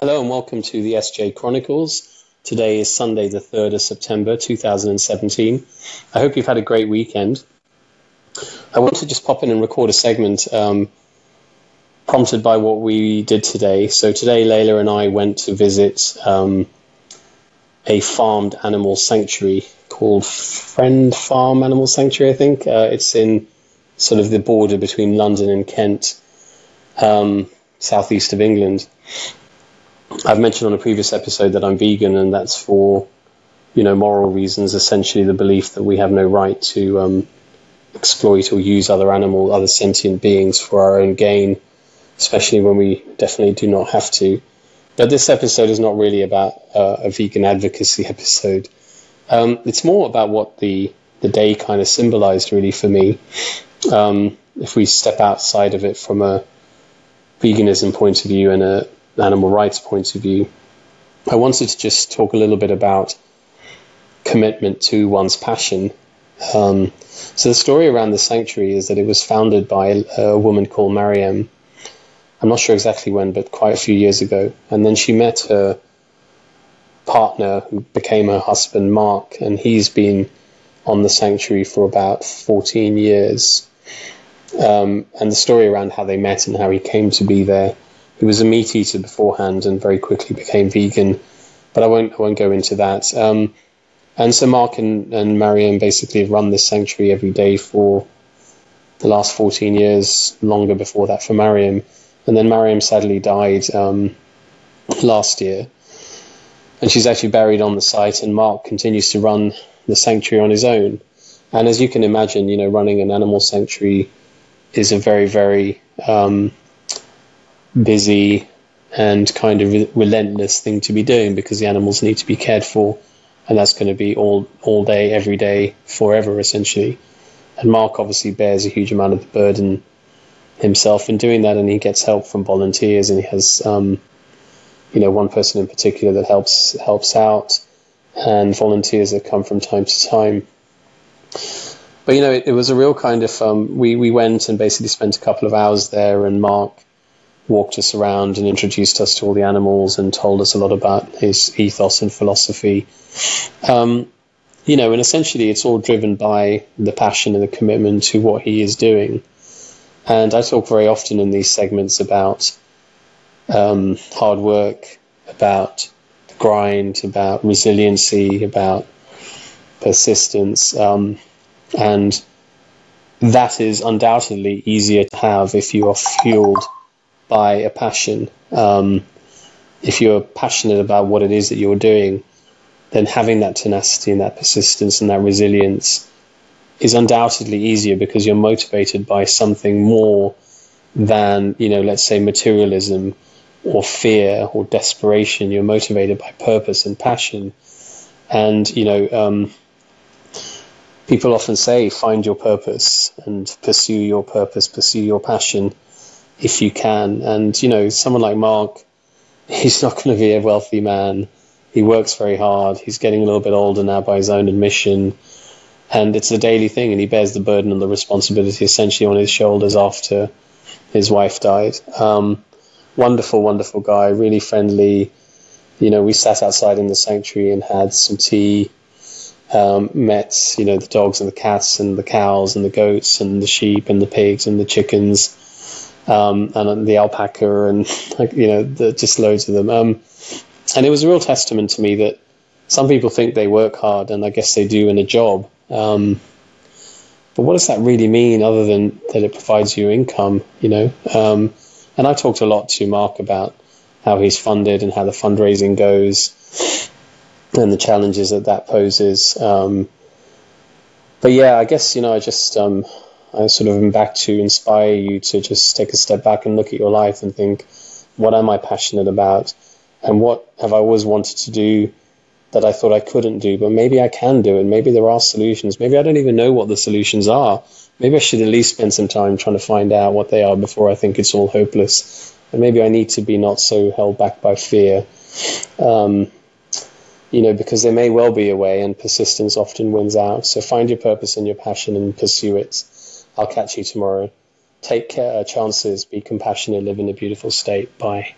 Hello and welcome to the SJ Chronicles. Today is Sunday, the 3rd of September 2017. I hope you've had a great weekend. I want to just pop in and record a segment um, prompted by what we did today. So, today, Layla and I went to visit um, a farmed animal sanctuary called Friend Farm Animal Sanctuary, I think. Uh, it's in sort of the border between London and Kent, um, southeast of England. I've mentioned on a previous episode that I'm vegan, and that's for you know moral reasons. Essentially, the belief that we have no right to um, exploit or use other animal, other sentient beings for our own gain, especially when we definitely do not have to. But this episode is not really about uh, a vegan advocacy episode. Um, it's more about what the the day kind of symbolized, really, for me. Um, if we step outside of it from a veganism point of view and a animal rights point of view, I wanted to just talk a little bit about commitment to one's passion. Um, so the story around the sanctuary is that it was founded by a, a woman called Mariam. I'm not sure exactly when, but quite a few years ago. And then she met her partner, who became her husband, Mark, and he's been on the sanctuary for about 14 years. Um, and the story around how they met and how he came to be there he was a meat eater beforehand and very quickly became vegan, but I won't I won't go into that. Um, and so Mark and, and Mariam basically have run this sanctuary every day for the last 14 years, longer before that for Mariam. And then Mariam sadly died um, last year. And she's actually buried on the site, and Mark continues to run the sanctuary on his own. And as you can imagine, you know, running an animal sanctuary is a very, very um, busy and kind of re- relentless thing to be doing because the animals need to be cared for, and that's going to be all all day, every day, forever, essentially. And Mark obviously bears a huge amount of the burden himself in doing that, and he gets help from volunteers, and he has, um, you know, one person in particular that helps helps out, and volunteers that come from time to time. But you know, it, it was a real kind of um, we we went and basically spent a couple of hours there, and Mark walked us around and introduced us to all the animals and told us a lot about his ethos and philosophy. Um, you know, and essentially it's all driven by the passion and the commitment to what he is doing. And I talk very often in these segments about um, hard work, about grind, about resiliency, about persistence. Um, and that is undoubtedly easier to have if you are fueled by a passion. Um, if you're passionate about what it is that you're doing, then having that tenacity and that persistence and that resilience is undoubtedly easier because you're motivated by something more than, you know, let's say materialism or fear or desperation. You're motivated by purpose and passion. And, you know, um, people often say, find your purpose and pursue your purpose, pursue your passion if you can. And, you know, someone like Mark, he's not going to be a wealthy man. He works very hard. He's getting a little bit older now by his own admission. And it's a daily thing, and he bears the burden and the responsibility essentially on his shoulders after his wife died. Um, wonderful, wonderful guy, really friendly. You know, we sat outside in the sanctuary and had some tea. Um, met, you know, the dogs and the cats and the cows and the goats and the sheep and the pigs and the chickens um, and the alpaca and you know the, just loads of them. Um, and it was a real testament to me that some people think they work hard, and I guess they do in a job. Um, but what does that really mean, other than that it provides you income? You know. Um, and I talked a lot to Mark about how he's funded and how the fundraising goes, and the challenges that that poses. Um, but yeah, I guess you know I just um, I sort of am back to inspire you to just take a step back and look at your life and think, what am I passionate about? And what have I always wanted to do that I thought I couldn't do, but maybe I can do it. Maybe there are solutions. Maybe I don't even know what the solutions are. Maybe I should at least spend some time trying to find out what they are before I think it's all hopeless. And maybe I need to be not so held back by fear. Um, you know, because there may well be a way, and persistence often wins out. So find your purpose and your passion and pursue it. I'll catch you tomorrow. Take care, chances, be compassionate, live in a beautiful state. Bye.